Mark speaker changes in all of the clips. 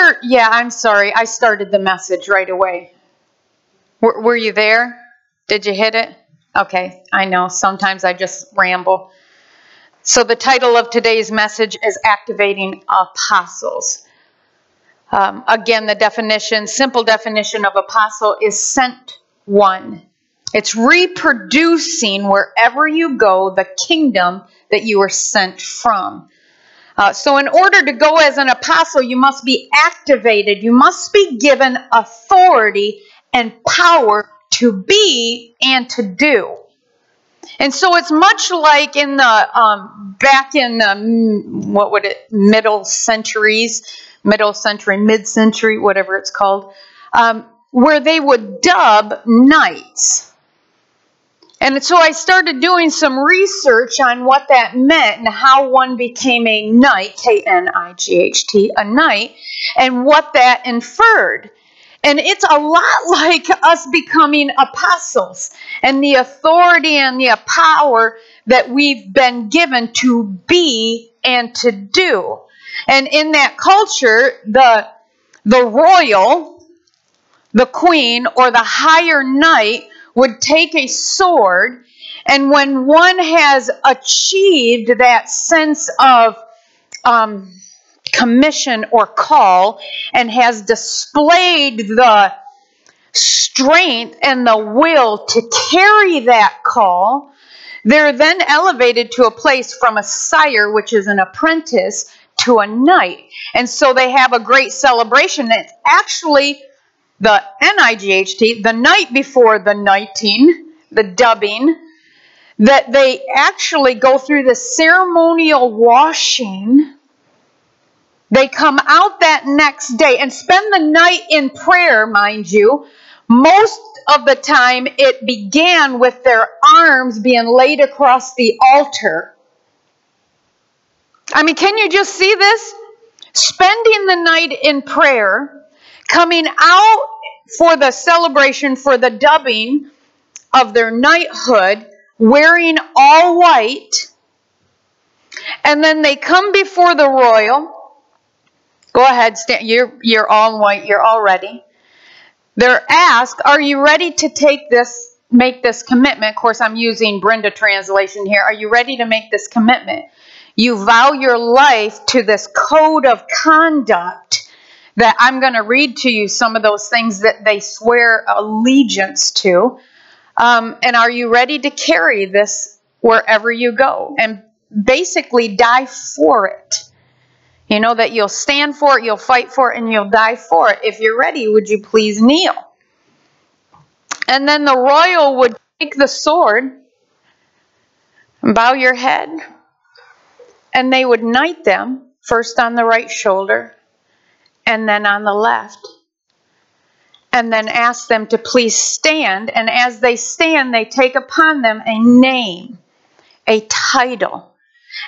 Speaker 1: order, yeah, I'm sorry. I started the message right away. Were, were you there? Did you hit it? Okay, I know. Sometimes I just ramble. So, the title of today's message is Activating Apostles. Um, again, the definition, simple definition of apostle is sent one. It's reproducing wherever you go the kingdom that you were sent from. Uh, so, in order to go as an apostle, you must be activated. You must be given authority and power to be and to do. And so it's much like in the um, back in the mm, what would it middle centuries, middle century, mid century, whatever it's called, um, where they would dub knights. And so I started doing some research on what that meant and how one became a knight, K N I G H T, a knight, and what that inferred. And it's a lot like us becoming apostles and the authority and the power that we've been given to be and to do. And in that culture, the, the royal, the queen, or the higher knight would take a sword, and when one has achieved that sense of um, commission or call and has displayed the strength and the will to carry that call, they're then elevated to a place from a sire, which is an apprentice, to a knight. And so they have a great celebration. It's actually the NIGHT, the night before the knighting, the dubbing, that they actually go through the ceremonial washing. They come out that next day and spend the night in prayer, mind you. Most of the time, it began with their arms being laid across the altar. I mean, can you just see this? Spending the night in prayer coming out for the celebration for the dubbing of their knighthood, wearing all white. And then they come before the royal. Go ahead, stand. You're, you're all white. You're all ready. They're asked, Are you ready to take this, make this commitment? Of course, I'm using Brenda translation here. Are you ready to make this commitment? You vow your life to this code of conduct that I'm going to read to you some of those things that they swear allegiance to. Um, and are you ready to carry this wherever you go? And basically die for it. You know that you'll stand for it, you'll fight for it, and you'll die for it. If you're ready, would you please kneel? And then the royal would take the sword, bow your head, and they would knight them first on the right shoulder, and then on the left. And then ask them to please stand. And as they stand, they take upon them a name, a title.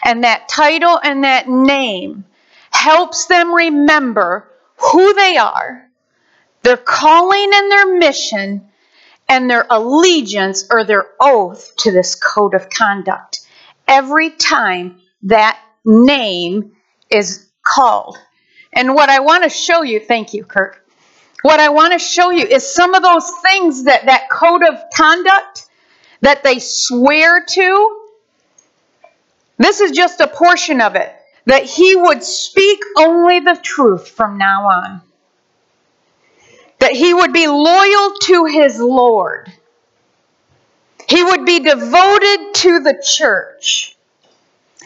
Speaker 1: And that title and that name helps them remember who they are, their calling and their mission, and their allegiance or their oath to this code of conduct. Every time that name is called. And what I want to show you, thank you, Kirk. What I want to show you is some of those things that that code of conduct that they swear to. This is just a portion of it. That he would speak only the truth from now on. That he would be loyal to his Lord. He would be devoted to the church.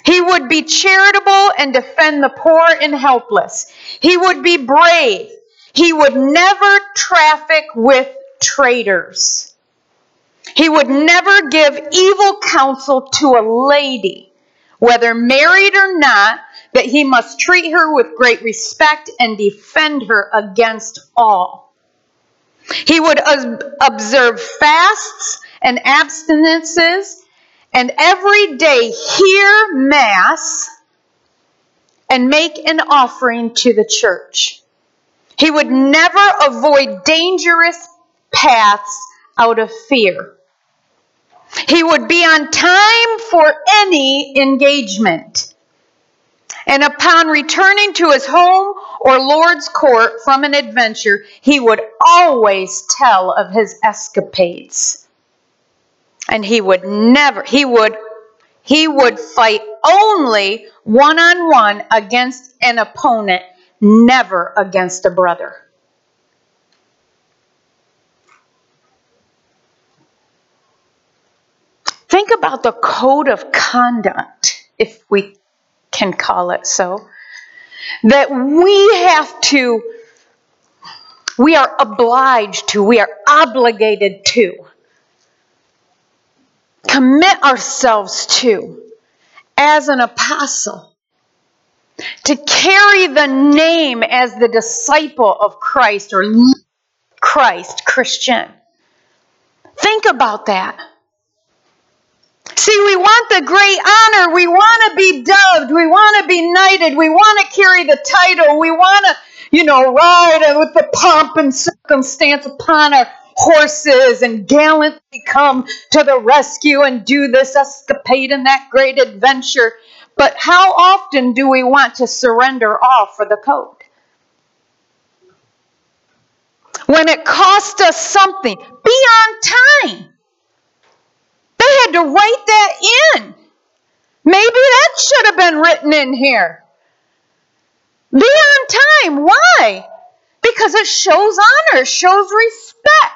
Speaker 1: He would be charitable and defend the poor and helpless. He would be brave. He would never traffic with traitors. He would never give evil counsel to a lady, whether married or not, that he must treat her with great respect and defend her against all. He would observe fasts and abstinences and every day hear Mass and make an offering to the church. He would never avoid dangerous paths out of fear. He would be on time for any engagement. And upon returning to his home or Lord's court from an adventure, he would always tell of his escapades. And he would never, he would, he would fight only one on one against an opponent, never against a brother. Think about the code of conduct, if we can call it so, that we have to, we are obliged to, we are obligated to commit ourselves to as an apostle. To carry the name as the disciple of Christ or Christ, Christian. Think about that. See, we want the great honor. We want to be dubbed. We want to be knighted. We want to carry the title. We want to, you know, ride with the pomp and circumstance upon our horses and gallantly come to the rescue and do this escapade and that great adventure. But how often do we want to surrender all for the code? When it costs us something, be on time. They had to write that in. Maybe that should have been written in here. Be on time. Why? Because it shows honor, shows respect.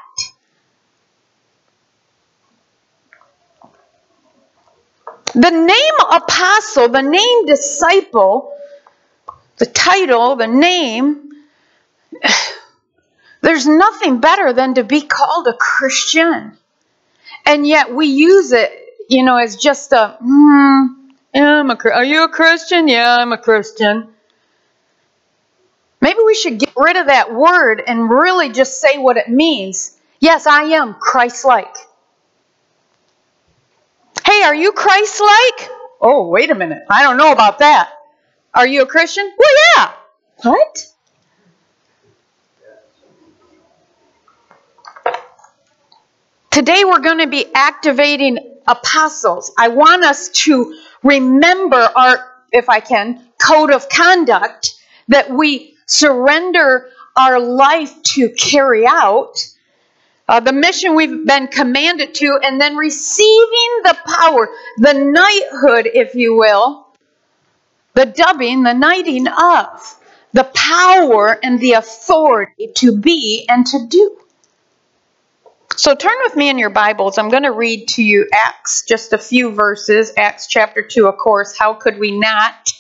Speaker 1: The name apostle, the name disciple, the title, the name, there's nothing better than to be called a Christian. And yet we use it, you know, as just a, hmm, I'm a, are you a Christian? Yeah, I'm a Christian. Maybe we should get rid of that word and really just say what it means. Yes, I am Christ like. Are you Christ like? Oh, wait a minute. I don't know about that. Are you a Christian? Well, yeah. What? Today we're going to be activating apostles. I want us to remember our, if I can, code of conduct that we surrender our life to carry out uh, the mission we've been commanded to, and then receiving the power, the knighthood, if you will, the dubbing, the knighting of, the power and the authority to be and to do. So turn with me in your Bibles. I'm going to read to you Acts, just a few verses. Acts chapter 2, of course. How could we not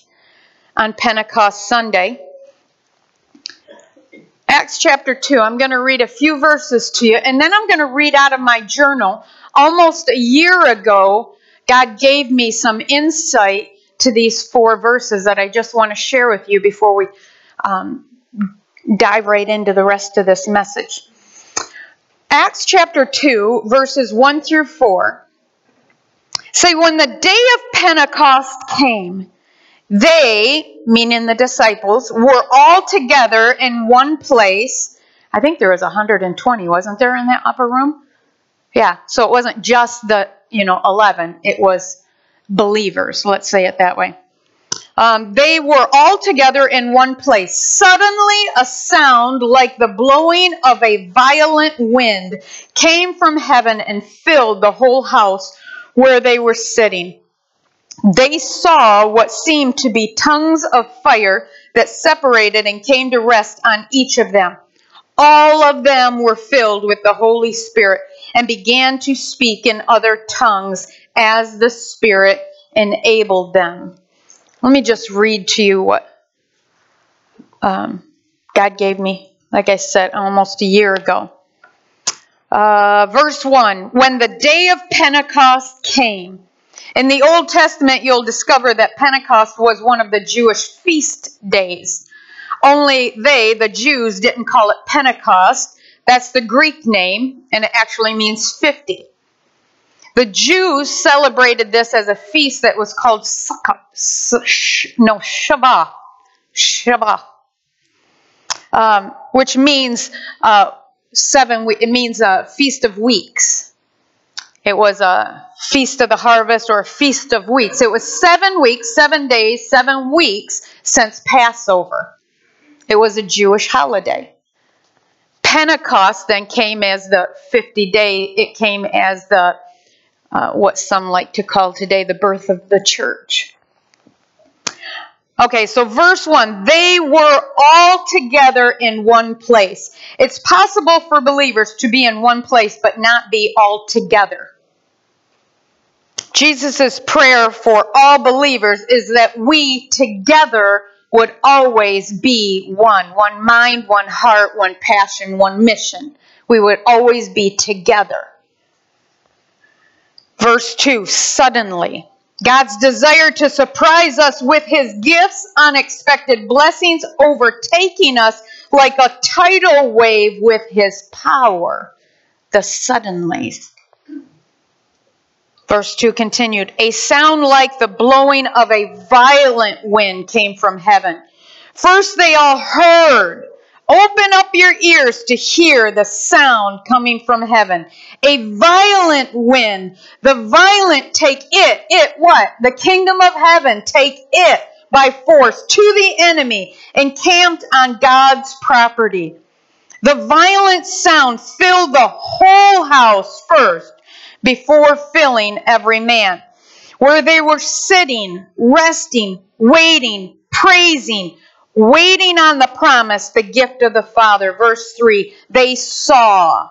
Speaker 1: on Pentecost Sunday? Acts chapter 2. I'm going to read a few verses to you, and then I'm going to read out of my journal. Almost a year ago, God gave me some insight to these four verses that I just want to share with you before we um, dive right into the rest of this message. Acts chapter 2, verses 1 through 4 say, When the day of Pentecost came, they, meaning the disciples, were all together in one place. I think there was 120, wasn't there, in that upper room? Yeah, so it wasn't just the, you know, 11. It was believers, let's say it that way. Um, they were all together in one place. Suddenly, a sound like the blowing of a violent wind came from heaven and filled the whole house where they were sitting they saw what seemed to be tongues of fire that separated and came to rest on each of them. All of them were filled with the Holy Spirit and began to speak in other tongues as the Spirit enabled them. Let me just read to you what um, God gave me, like I said, almost a year ago. Uh, verse 1 When the day of Pentecost came, in the Old Testament, you'll discover that Pentecost was one of the Jewish feast days. Only they, the Jews, didn't call it Pentecost. That's the Greek name, and it actually means 50. The Jews celebrated this as a feast that was called Sukkot, no, Shabbat, Shabbat, um, which means uh, seven. It means a feast of weeks. It was a feast of the harvest or a feast of weeks. It was seven weeks, seven days, seven weeks since Passover. It was a Jewish holiday. Pentecost then came as the 50 day, it came as the, uh, what some like to call today, the birth of the church. Okay, so verse 1 they were all together in one place. It's possible for believers to be in one place but not be all together. Jesus' prayer for all believers is that we together would always be one one mind, one heart, one passion, one mission. We would always be together. Verse 2 Suddenly, God's desire to surprise us with his gifts, unexpected blessings, overtaking us like a tidal wave with his power. The suddenlies. Verse 2 continued A sound like the blowing of a violent wind came from heaven. First, they all heard. Open up your ears to hear the sound coming from heaven. A violent wind. The violent take it. It what? The kingdom of heaven. Take it by force to the enemy, encamped on God's property. The violent sound filled the whole house first before filling every man. Where they were sitting, resting, waiting, praising, waiting on the promise, the gift of the Father. Verse 3 They saw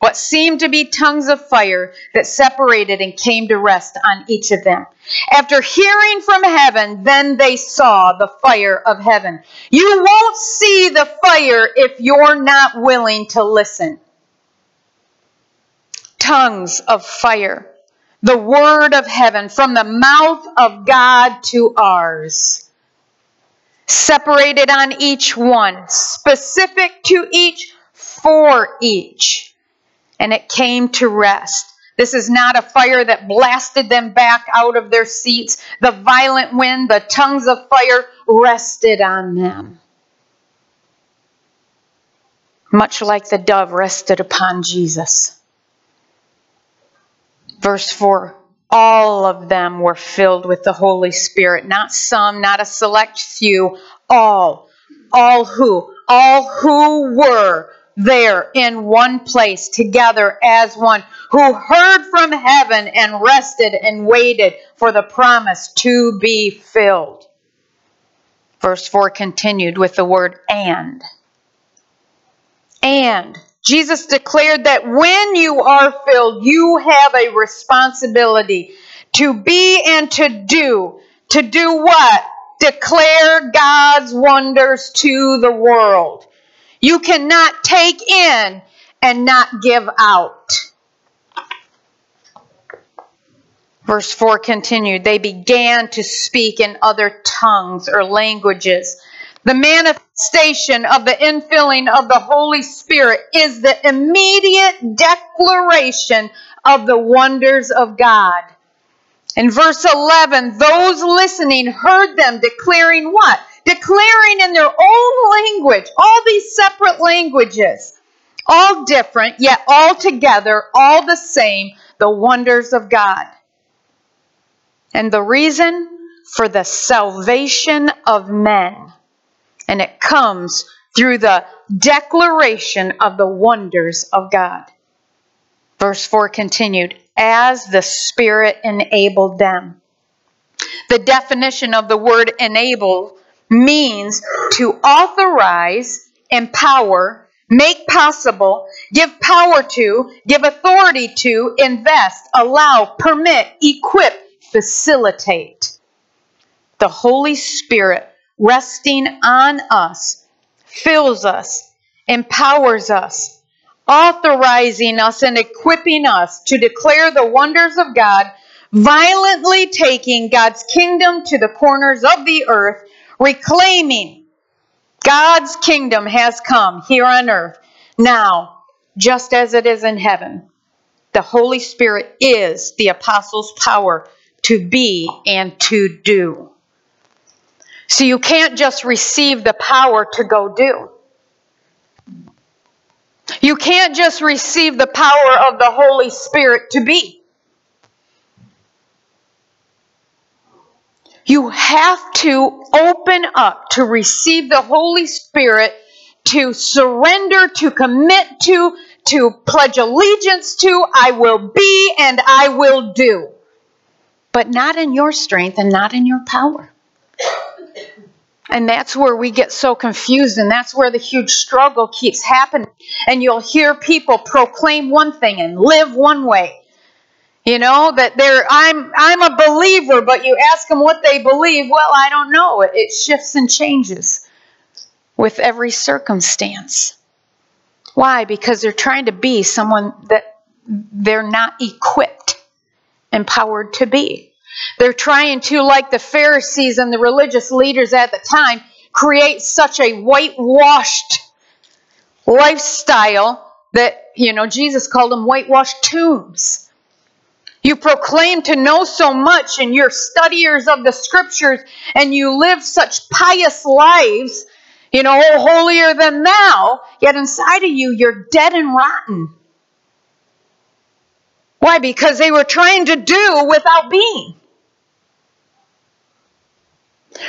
Speaker 1: what seemed to be tongues of fire that separated and came to rest on each of them. After hearing from heaven, then they saw the fire of heaven. You won't see the fire if you're not willing to listen tongues of fire, the word of heaven from the mouth of God to ours. Separated on each one, specific to each, for each. And it came to rest. This is not a fire that blasted them back out of their seats. The violent wind, the tongues of fire rested on them. Much like the dove rested upon Jesus. Verse 4 All of them were filled with the Holy Spirit. Not some, not a select few, all. All who? All who were there in one place together as one, who heard from heaven and rested and waited for the promise to be filled. Verse 4 continued with the word and. And Jesus declared that when you are filled, you have a responsibility to be and to do. To do what? Declare God's wonders to the world. You cannot take in and not give out. Verse 4 continued, they began to speak in other tongues or languages the manifestation of the infilling of the Holy Spirit is the immediate declaration of the wonders of God. In verse 11, those listening heard them declaring what? Declaring in their own language, all these separate languages, all different, yet all together, all the same, the wonders of God. And the reason for the salvation of men and it comes through the declaration of the wonders of God. Verse 4 continued, as the Spirit enabled them. The definition of the word enable means to authorize, empower, make possible, give power to, give authority to, invest, allow, permit, equip, facilitate. The Holy Spirit resting on us, fills us, empowers us, authorizing us, and equipping us to declare the wonders of God, violently taking God's kingdom to the corners of the earth, reclaiming God's kingdom has come here on earth now, just as it is in heaven. The Holy Spirit is the apostles' power to be and to do. So you can't just receive the power to go do. You can't just receive the power of the Holy Spirit to be. You have to open up to receive the Holy Spirit, to surrender, to commit to, to pledge allegiance to. I will be and I will do. But not in your strength and not in your power. And that's where we get so confused, and that's where the huge struggle keeps happening. And you'll hear people proclaim one thing and live one way. You know that they're I'm I'm a believer, but you ask them what they believe. Well, I don't know. It, it shifts and changes with every circumstance. Why? Because they're trying to be someone that they're not equipped, empowered to be. They're trying to, like the Pharisees and the religious leaders at the time, create such a whitewashed lifestyle that, you know, Jesus called them whitewashed tombs you proclaim to know so much, and you're studiers of the scriptures, and you live such pious lives, you know, oh, holier than thou, yet inside of you, you're dead and rotten. Why? Because they were trying to do without being.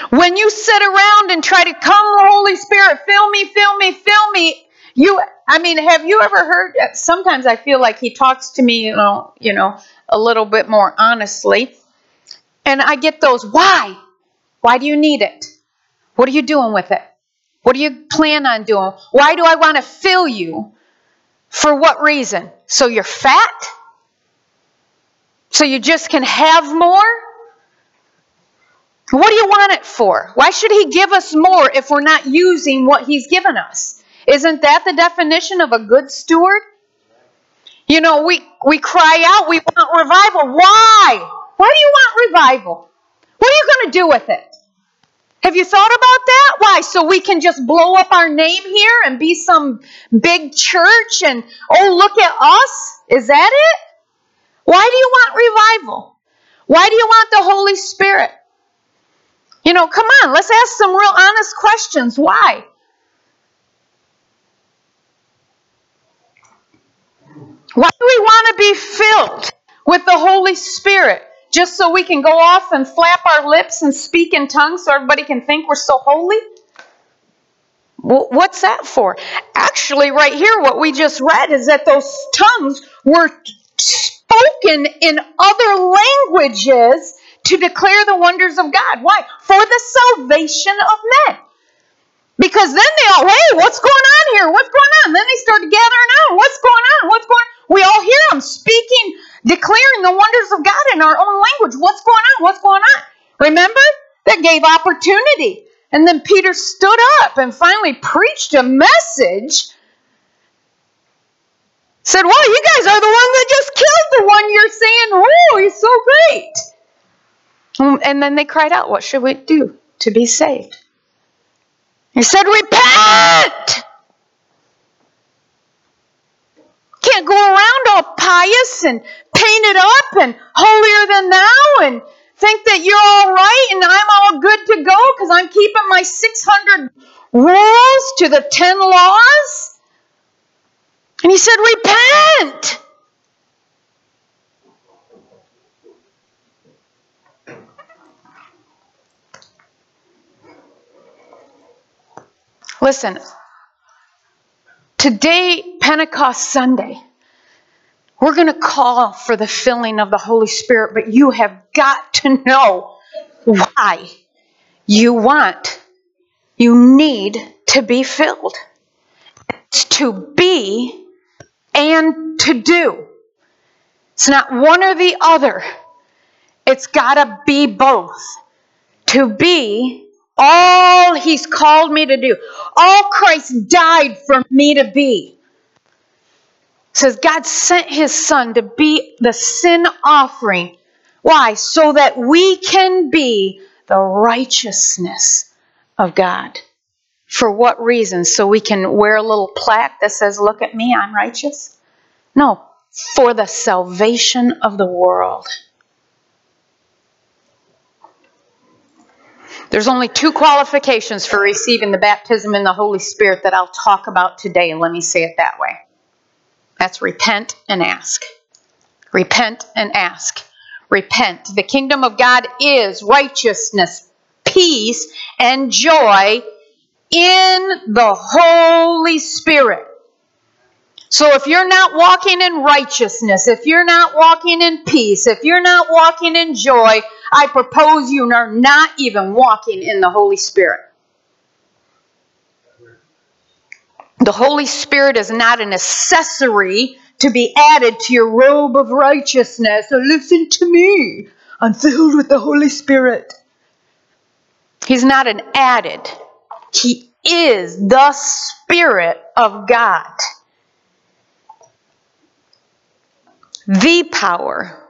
Speaker 1: When you sit around and try to come, Holy Spirit, fill me, fill me, fill me, you I mean, have you ever heard sometimes I feel like he talks to me, you know, you know, a little bit more honestly. And I get those, why? Why do you need it? What are you doing with it? What do you plan on doing? Why do I want to fill you? For what reason? So you're fat? So you just can have more? What do you want it for? Why should he give us more if we're not using what he's given us? Isn't that the definition of a good steward? You know, we, we cry out, we want revival. Why? Why do you want revival? What are you going to do with it? Have you thought about that? Why? So we can just blow up our name here and be some big church and, oh, look at us? Is that it? Why do you want revival? Why do you want the Holy Spirit? You know, come on, let's ask some real honest questions. Why? Why do we want to be filled with the Holy Spirit? Just so we can go off and flap our lips and speak in tongues so everybody can think we're so holy? What's that for? Actually, right here, what we just read is that those tongues were spoken in other languages to declare the wonders of God. Why? For the salvation of men. Because then they all, hey, what's going on here? What's going on? Then they started gathering out. What's going on? What's going on? We all hear them speaking, declaring the wonders of God in our own language. What's going on? What's going on? Remember? That gave opportunity. And then Peter stood up and finally preached a message. Said, Well, you guys are the one that just killed the one you're saying, Oh, he's so great. Mm, and then they cried out, What should we do to be saved? He said, Repent! Can't go around all pious and painted up and holier than thou and think that you're all right and I'm all good to go because I'm keeping my 600 rules to the 10 laws. And he said, Repent! Listen, today, Pentecost Sunday, we're going to call for the filling of the Holy Spirit, but you have got to know why you want, you need to be filled. It's to be and to do. It's not one or the other. It's got to be both. To be all he's called me to do, all Christ died for me to be. Says God sent his son to be the sin offering. Why? So that we can be the righteousness of God. For what reason? So we can wear a little plaque that says, Look at me, I'm righteous? No, for the salvation of the world. There's only two qualifications for receiving the baptism in the Holy Spirit that I'll talk about today. Let me say it that way. That's repent and ask. Repent and ask. repent. The kingdom of God is righteousness, peace, and joy in the Holy Spirit. So if you're not walking in righteousness, if you're not walking in peace, if you're not walking in joy, I propose you are not even walking in the Holy Spirit. The Holy Spirit is not an accessory to be added to your robe of righteousness. So listen to me. I'm filled with the Holy Spirit. He's not an added. He is the Spirit of God. The power.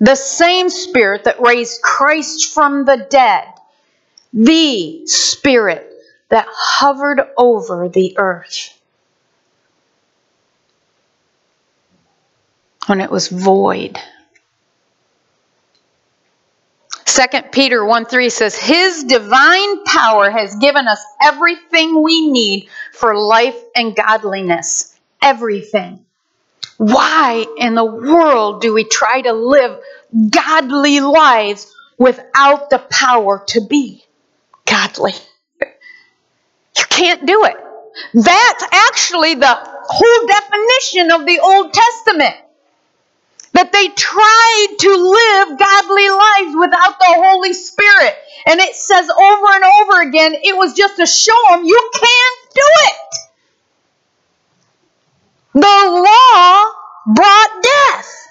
Speaker 1: The same Spirit that raised Christ from the dead. The Spirit that hovered over the earth when it was void. 2 Peter 1 3 says, His divine power has given us everything we need for life and godliness. Everything. Why in the world do we try to live godly lives without the power to be godly? You can't do it. That's actually the whole definition of the Old Testament. That they tried to live godly lives without the Holy Spirit. And it says over and over again, it was just to show them you can't do it. The law brought death.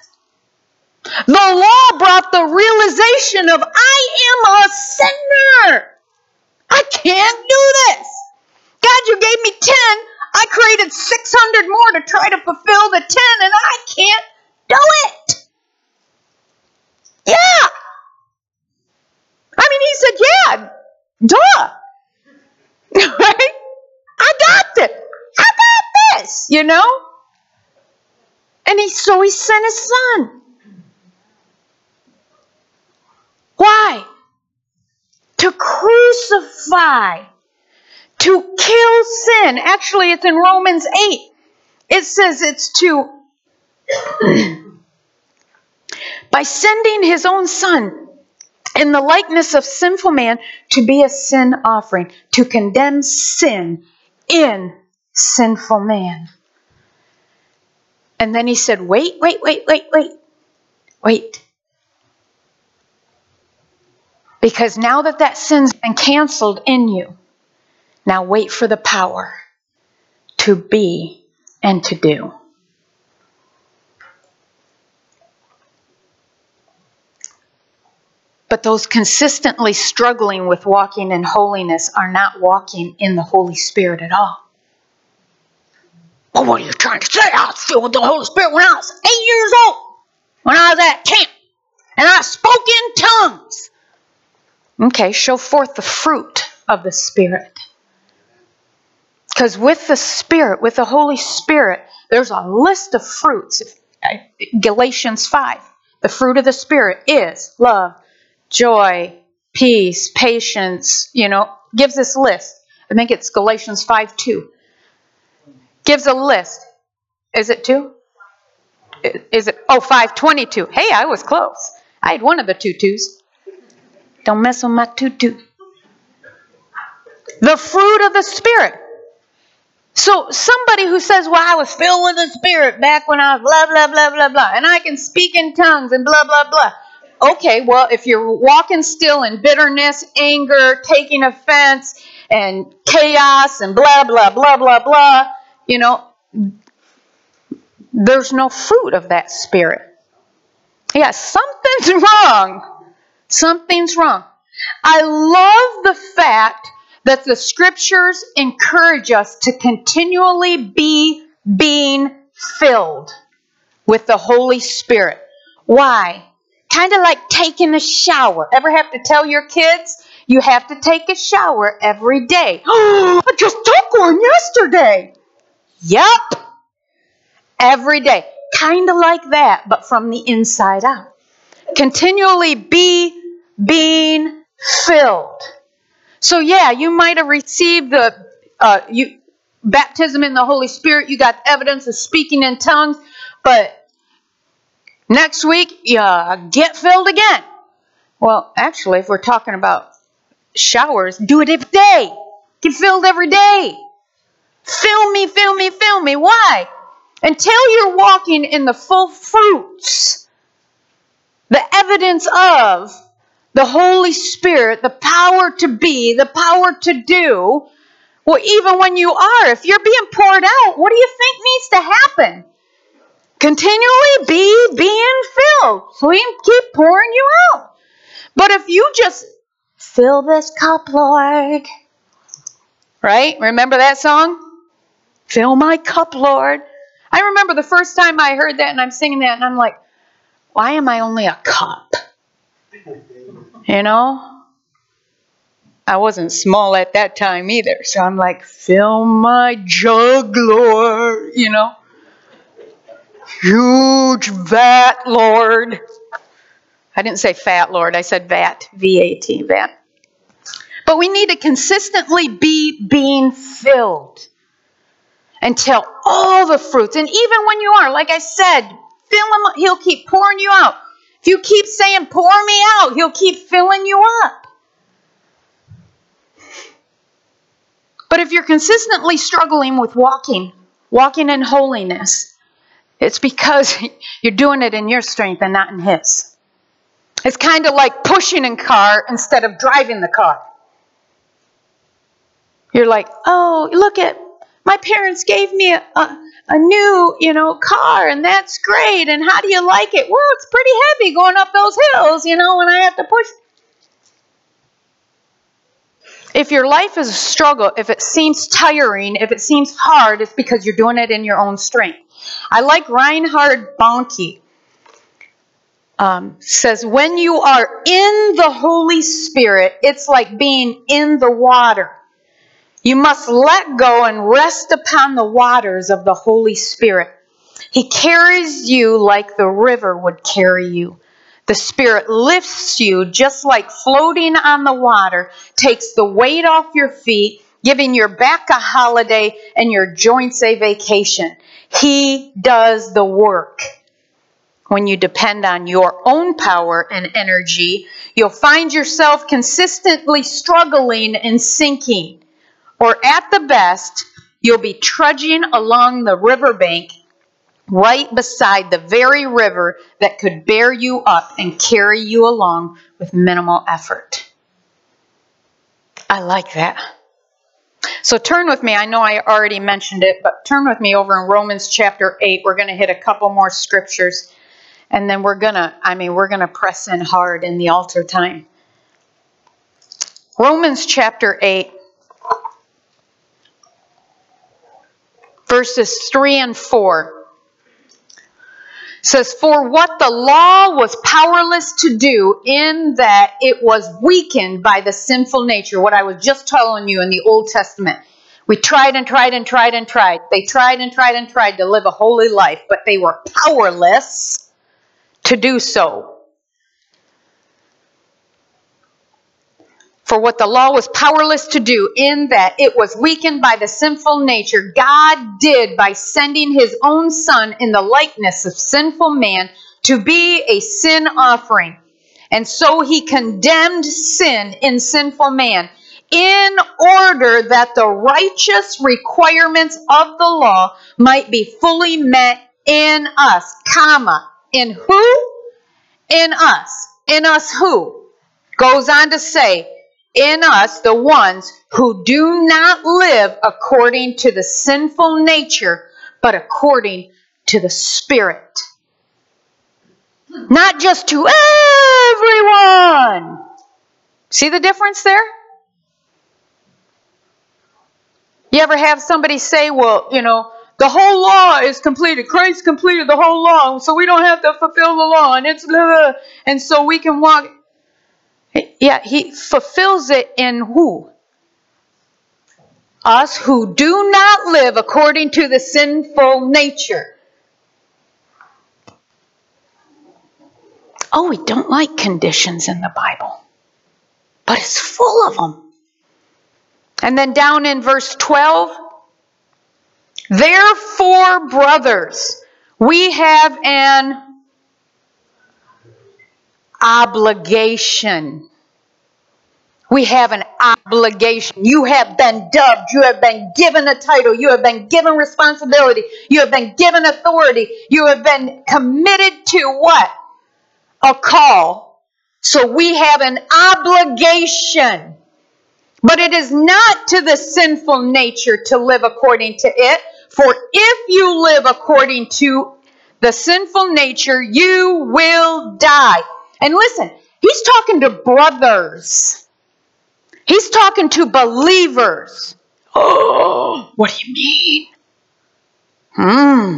Speaker 1: The law brought the realization of I am a sinner. I can't do this. God, you gave me 10. I created 600 more to try to fulfill the 10, and I can't do it. Yeah. I mean, he said, yeah, duh. right? I got this. I got this, you know? And he so he sent his son. Why? To crucify to kill sin. Actually, it's in Romans 8. It says it's to, by sending his own son in the likeness of sinful man to be a sin offering, to condemn sin in sinful man. And then he said, Wait, wait, wait, wait, wait, wait. Because now that that sin's been canceled in you, now wait for the power to be and to do. But those consistently struggling with walking in holiness are not walking in the Holy Spirit at all. Well, what are you trying to say? I was filled with the Holy Spirit when I was eight years old, when I was at camp, and I spoke in tongues. Okay, show forth the fruit of the Spirit. Because with the Spirit, with the Holy Spirit, there's a list of fruits. Galatians 5. The fruit of the Spirit is love, joy, peace, patience, you know, gives this list. I think it's Galatians 5 2. Gives a list. Is it 2? Is it, oh, 522. Hey, I was close. I had one of the two twos. Don't mess with my tutu. The fruit of the Spirit. So somebody who says, "Well, I was filled with the Spirit back when I was blah blah blah blah blah, and I can speak in tongues and blah blah blah." Okay, well, if you're walking still in bitterness, anger, taking offense, and chaos and blah blah blah blah blah, you know, there's no fruit of that spirit. Yeah, something's wrong. Something's wrong. I love the fact that the scriptures encourage us to continually be being filled with the Holy Spirit. Why? Kind of like taking a shower. Ever have to tell your kids you have to take a shower every day? I just took one yesterday. Yep. Every day. Kind of like that, but from the inside out. Continually be being filled. So yeah, you might have received the uh, you baptism in the Holy Spirit. You got evidence of speaking in tongues, but Next week, you get filled again. Well, actually, if we're talking about showers, do it every day. Get filled every day. Fill me, fill me, fill me. Why? Until you're walking in the full fruits, the evidence of the Holy Spirit, the power to be, the power to do. Well, even when you are, if you're being poured out, what do you think needs to happen? Continually be being filled so can keep pouring you out. But if you just fill this cup, Lord, right? Remember that song? Fill my cup, Lord. I remember the first time I heard that and I'm singing that and I'm like, why am I only a cup? You know? I wasn't small at that time either. So I'm like, fill my jug, Lord. You know? Huge vat, Lord. I didn't say fat, Lord. I said vat. V A T, vat. But we need to consistently be being filled until all the fruits, and even when you are, like I said, fill him, he'll keep pouring you out. If you keep saying, pour me out, he'll keep filling you up. But if you're consistently struggling with walking, walking in holiness, it's because you're doing it in your strength and not in his. It's kind of like pushing a car instead of driving the car. You're like, oh, look at my parents gave me a, a, a, new, you know, car, and that's great. And how do you like it? Well, it's pretty heavy going up those hills, you know, and I have to push. If your life is a struggle, if it seems tiring, if it seems hard, it's because you're doing it in your own strength. I like Reinhard Bonnke. Um, says when you are in the Holy Spirit, it's like being in the water. You must let go and rest upon the waters of the Holy Spirit. He carries you like the river would carry you. The Spirit lifts you just like floating on the water, takes the weight off your feet, giving your back a holiday and your joints a vacation. He does the work. When you depend on your own power and energy, you'll find yourself consistently struggling and sinking or at the best, you'll be trudging along the riverbank right beside the very river that could bear you up and carry you along with minimal effort. I like that. So turn with me. I know I already mentioned it, but turn with me over in Romans chapter 8. We're going to hit a couple more scriptures and then we're going to I mean we're going to press in hard in the altar time. Romans chapter 8 verses 3 and 4 says, For what the law was powerless to do, in that it was weakened by the sinful nature. What I was just telling you in the Old Testament. We tried and tried and tried and tried. They tried and tried and tried to live a holy life, but they were powerless to do so. For what the law was powerless to do, in that it was weakened by the sinful nature, God did by sending his own Son in the likeness of sinful man to be a sin offering. And so he condemned sin in sinful man in order that the righteous requirements of the law might be fully met in us, comma, in who? In us. In us who? Goes on to say, in us the ones who do not live according to the sinful nature, but according to the Spirit. Not just to everyone. See the difference there? You ever have somebody say, well, you know, the whole law is completed. Christ completed the whole law, so we don't have to fulfill the law, and it's blah, and so we can walk. Yeah, he fulfills it in who? Us who do not live according to the sinful nature. Oh, we don't like conditions in the Bible, but it's full of them. And then down in verse 12, therefore, brothers, we have an obligation. We have an obligation. You have been dubbed. You have been given a title. You have been given responsibility. You have been given authority. You have been committed to what? A call. So we have an obligation. But it is not to the sinful nature to live according to it. For if you live according to the sinful nature, you will die. And listen, he's talking to brothers. He's talking to believers. Oh, what do you mean? Hmm.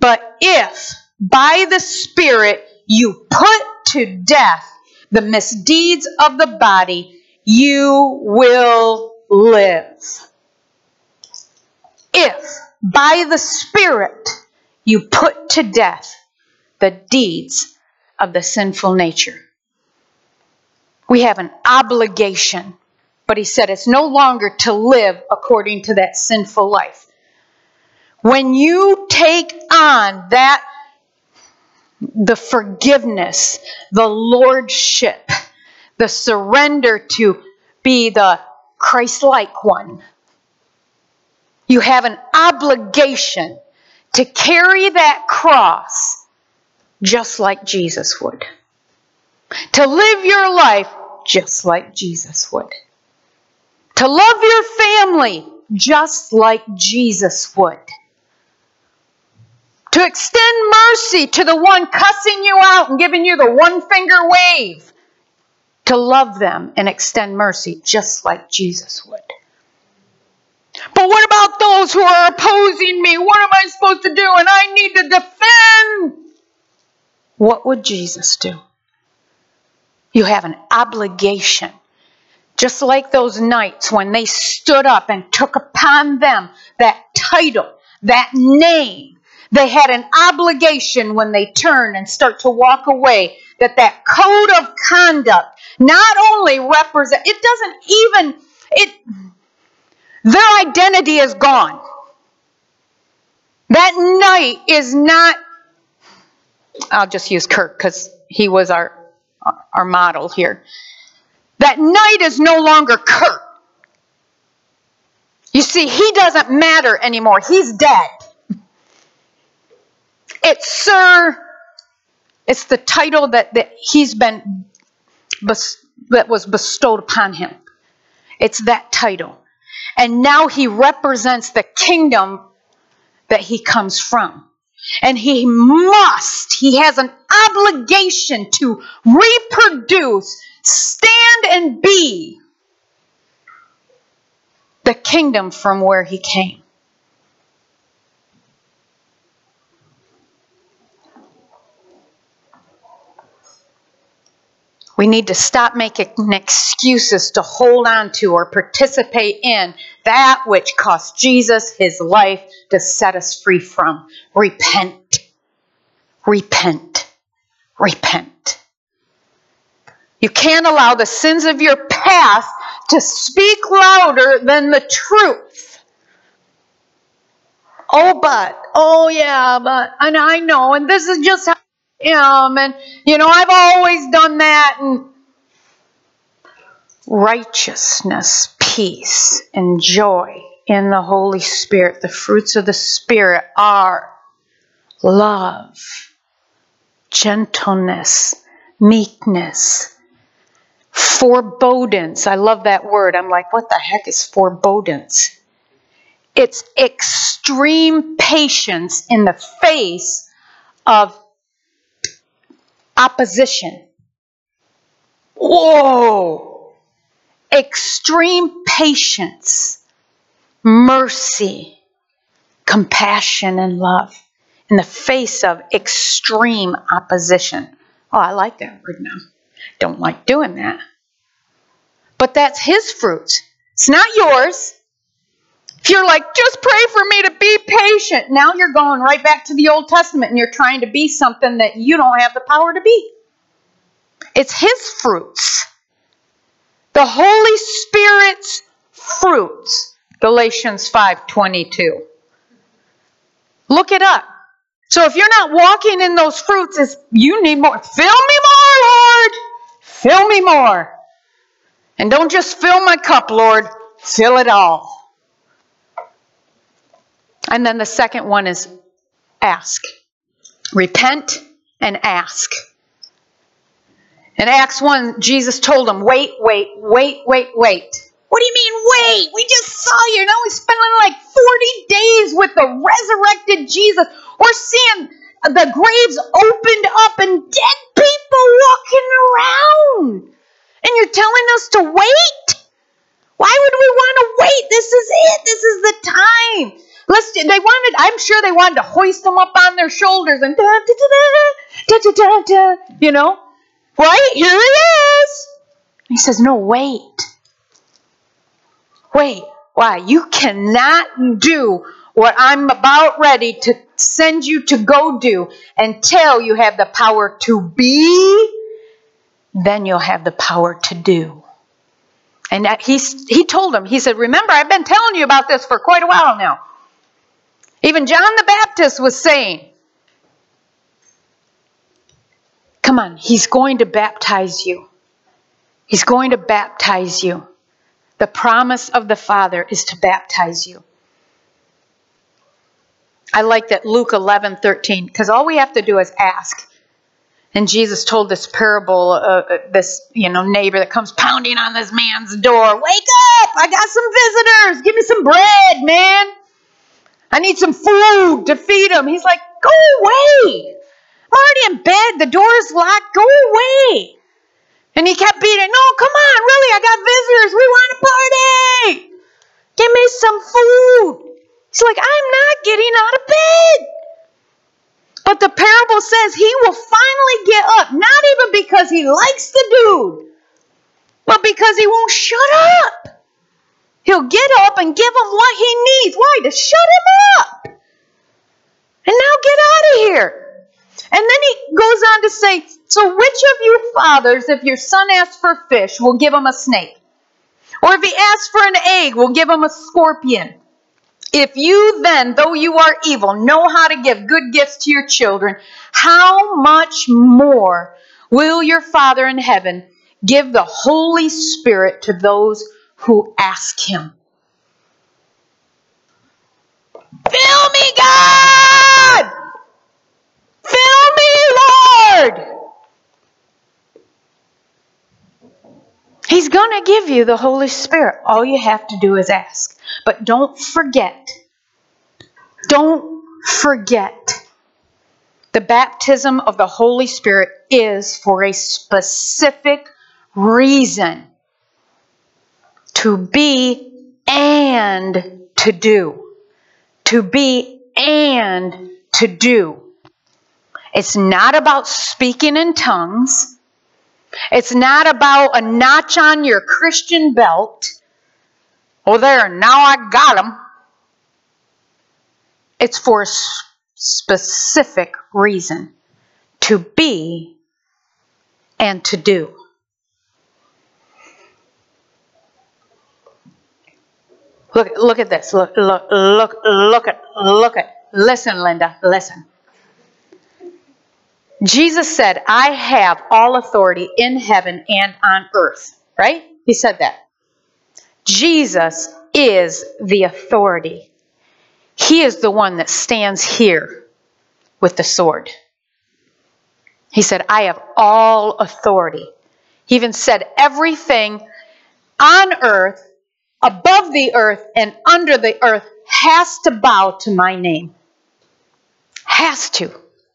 Speaker 1: But if by the Spirit you put to death the misdeeds of the body, you will live. If by the Spirit you put to death the deeds of the sinful nature. We have an obligation, but he said it's no longer to live according to that sinful life. When you take on that, the forgiveness, the lordship, the surrender to be the Christ like one, you have an obligation to carry that cross just like Jesus would. To live your life just like Jesus would. To love your family just like Jesus would. To extend mercy to the one cussing you out and giving you the one finger wave. To love them and extend mercy just like Jesus would. But what about those who are opposing me? What am I supposed to do? And I need to defend. What would Jesus do? You have an obligation. Just like those knights when they stood up and took upon them that title, that name. They had an obligation when they turn and start to walk away that that code of conduct not only represent it doesn't even it their identity is gone. That knight is not, I'll just use Kirk because he was our, our model here. That knight is no longer Kurt. You see, he doesn't matter anymore. He's dead. It's Sir, it's the title that, that he's been, that was bestowed upon him. It's that title. And now he represents the kingdom that he comes from. And he must, he has an obligation to reproduce, stand and be the kingdom from where he came. We need to stop making excuses to hold on to or participate in that which cost Jesus his life to set us free from. Repent. Repent. Repent. You can't allow the sins of your past to speak louder than the truth. Oh, but, oh, yeah, but, and I know, and this is just how I am, and you know I've always done that and righteousness, peace, and joy in the Holy Spirit. The fruits of the Spirit are love, gentleness, meekness, forebodance. I love that word. I'm like, what the heck is forebodance? It's extreme patience in the face of opposition. Whoa! Extreme patience, mercy, compassion, and love in the face of extreme opposition. Oh, I like that word now. Don't like doing that. But that's his fruits. It's not yours. If you're like, just pray for me to be patient, now you're going right back to the Old Testament and you're trying to be something that you don't have the power to be. It's His fruits. The Holy Spirit's fruits. Galatians 5:22. Look it up. So if you're not walking in those fruits, it's, you need more. Fill me more, Lord. Fill me more. And don't just fill my cup, Lord. Fill it all. And then the second one is ask. Repent and ask. In Acts 1, Jesus told them, wait, wait, wait, wait, wait. What do you mean, wait? We just saw you. Now we spent like 40 days with the resurrected Jesus. We're seeing the graves opened up and dead people walking around. And you're telling us to wait? Why would we want to wait? This is it. This is the time. Let's. They wanted. I'm sure they wanted to hoist them up on their shoulders and da da da da da da da. You know, right here it is. He says, "No, wait, wait. Why? You cannot do what I'm about ready to send you to go do until you have the power to be. Then you'll have the power to do." And he, he told him, he said, Remember, I've been telling you about this for quite a while now. Even John the Baptist was saying, Come on, he's going to baptize you. He's going to baptize you. The promise of the Father is to baptize you. I like that Luke 11 13, because all we have to do is ask. And Jesus told this parable, uh, uh, this you know neighbor that comes pounding on this man's door. Wake up! I got some visitors. Give me some bread, man. I need some food to feed them. He's like, go away. I'm already in bed. The door's locked. Go away. And he kept beating, no, come on, really, I got visitors. We want a party. Give me some food. He's like, I'm not getting out of bed. But the parable says he will finally get up, not even because he likes the dude, but because he won't shut up. He'll get up and give him what he needs. Why? To shut him up. And now get out of here. And then he goes on to say, So which of you fathers, if your son asks for fish, will give him a snake? Or if he asks for an egg, will give him a scorpion? If you then, though you are evil, know how to give good gifts to your children, how much more will your Father in heaven give the Holy Spirit to those who ask him. Fill me, God! Fill me, Lord! He's going to give you the Holy Spirit. All you have to do is ask. But don't forget, don't forget, the baptism of the Holy Spirit is for a specific reason to be and to do. To be and to do. It's not about speaking in tongues. It's not about a notch on your Christian belt. Oh, there, now I got them. It's for a specific reason to be and to do. Look, look at this. Look, look, look, look at, look at. Listen, Linda, listen. Jesus said, I have all authority in heaven and on earth, right? He said that. Jesus is the authority. He is the one that stands here with the sword. He said, I have all authority. He even said, everything on earth above the earth and under the earth has to bow to my name. Has to.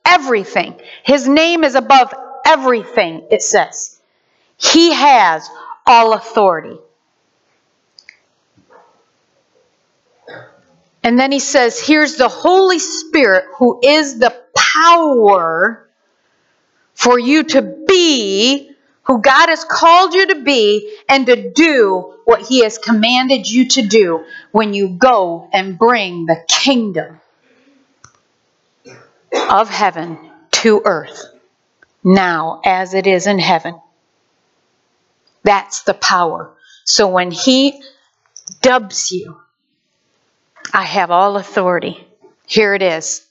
Speaker 1: Everything. His name is above everything, it says. He has all authority. And then he says, here's the Holy Spirit who is the power for you to be who God has called you to be and to do what He has commanded you to do when you go and bring the kingdom of heaven to earth now as it is in heaven. That's the power. So when He dubs you, I have all authority. Here it is.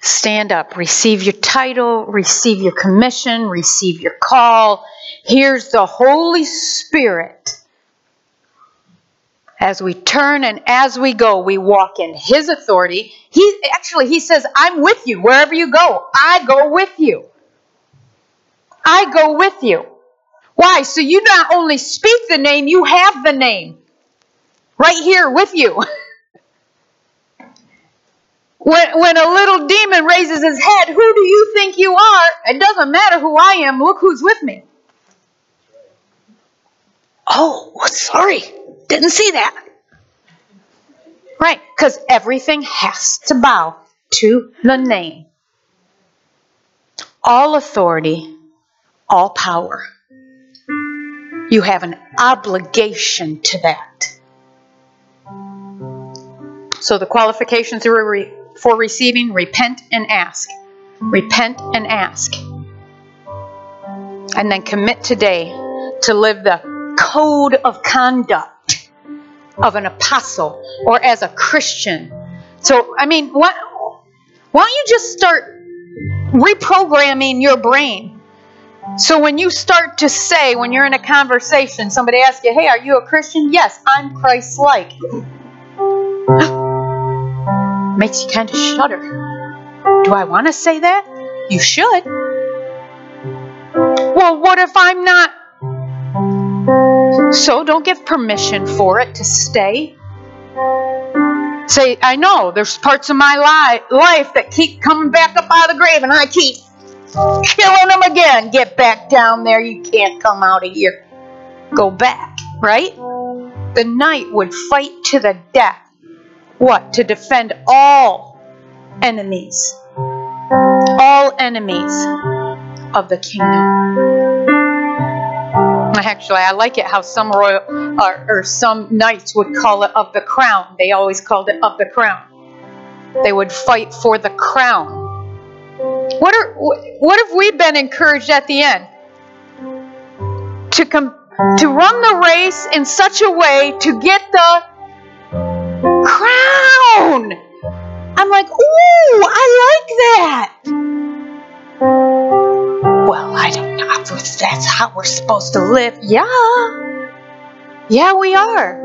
Speaker 1: Stand up, receive your title, receive your commission, receive your call. Here's the Holy Spirit. As we turn and as we go, we walk in His authority. He actually He says, "I'm with you wherever you go. I go with you. I go with you." Why? So you not only speak the name, you have the name right here with you. When, when a little demon raises his head, who do you think you are? It doesn't matter who I am. Look who's with me. Oh, sorry. Didn't see that. Right, because everything has to bow to the name. All authority, all power. You have an obligation to that. So the qualifications for receiving, repent and ask. Repent and ask. And then commit today to live the code of conduct of an apostle or as a Christian. So, I mean, what, why don't you just start reprogramming your brain? So when you start to say, when you're in a conversation, somebody asks you, Hey, are you a Christian? Yes, I'm Christ like makes you kind of shudder. Do I want to say that? You should. Well, what if I'm not? So don't give permission for it to stay. Say, I know there's parts of my li- life that keep coming back up out of the grave, and I keep killing them again. Get back down there. You can't come out of here. Go back, right? The knight would fight to the death what? To defend all enemies. All enemies of the kingdom. Actually, I like it how some royal or, or some knights would call it of the crown. They always called it of the crown. They would fight for the crown. What are what have we been encouraged at the end? To come to run the race in such a way to get the crown. I'm like, ooh, I like that. Well, I don't know if that's how we're supposed to live. Yeah. Yeah, we are.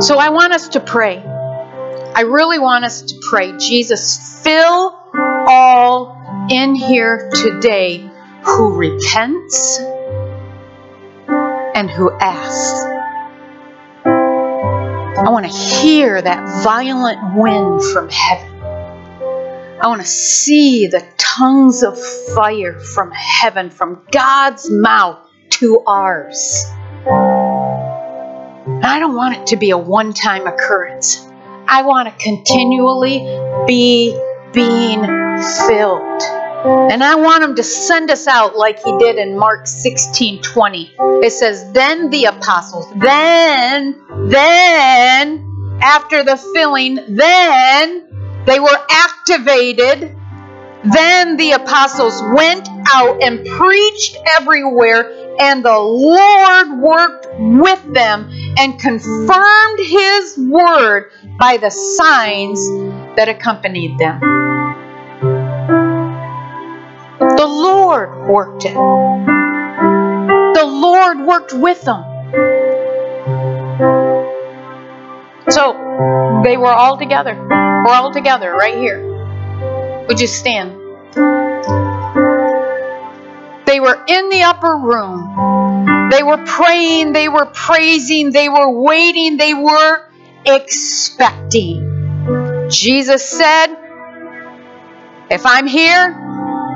Speaker 1: So I want us to pray. I really want us to pray. Jesus, fill all in here today who repents and who asks. I want to hear that violent wind from heaven. I want to see the tongues of fire from heaven, from God's mouth to ours. I don't want it to be a one time occurrence. I want to continually be being filled. And I want him to send us out like he did in Mark 16 20. It says, Then the apostles, then, then, after the filling, then they were activated. Then the apostles went out and preached everywhere, and the Lord worked with them and confirmed his word by the signs that accompanied them. The Lord worked it. The Lord worked with them. So they were all together. We're all together right here. Would you stand? They were in the upper room. They were praying, they were praising, they were waiting, they were expecting. Jesus said, If I'm here,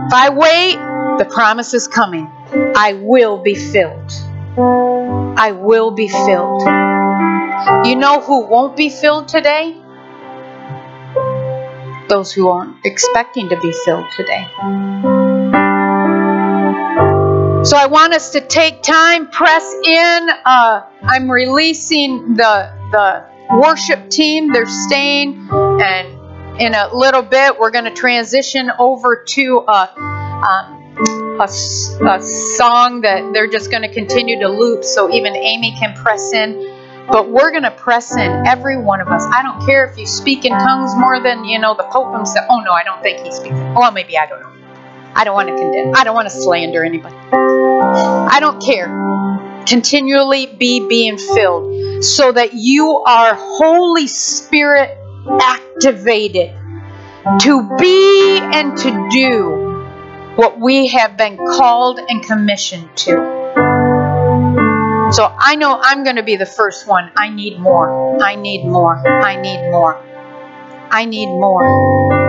Speaker 1: if I wait, the promise is coming. I will be filled. I will be filled. You know who won't be filled today? Those who aren't expecting to be filled today. So I want us to take time, press in. Uh, I'm releasing the the worship team. They're staying, and in a little bit, we're going to transition over to a, um, a, a song that they're just going to continue to loop so even Amy can press in. But we're going to press in, every one of us. I don't care if you speak in tongues more than, you know, the Pope himself. Oh, no, I don't think he speaks. Well, maybe I don't know. I don't want to condemn. I don't want to slander anybody. I don't care. Continually be being filled so that you are Holy Spirit activated to be and to do what we have been called and commissioned to. So I know I'm going to be the first one. I need more. I need more. I need more. I need more.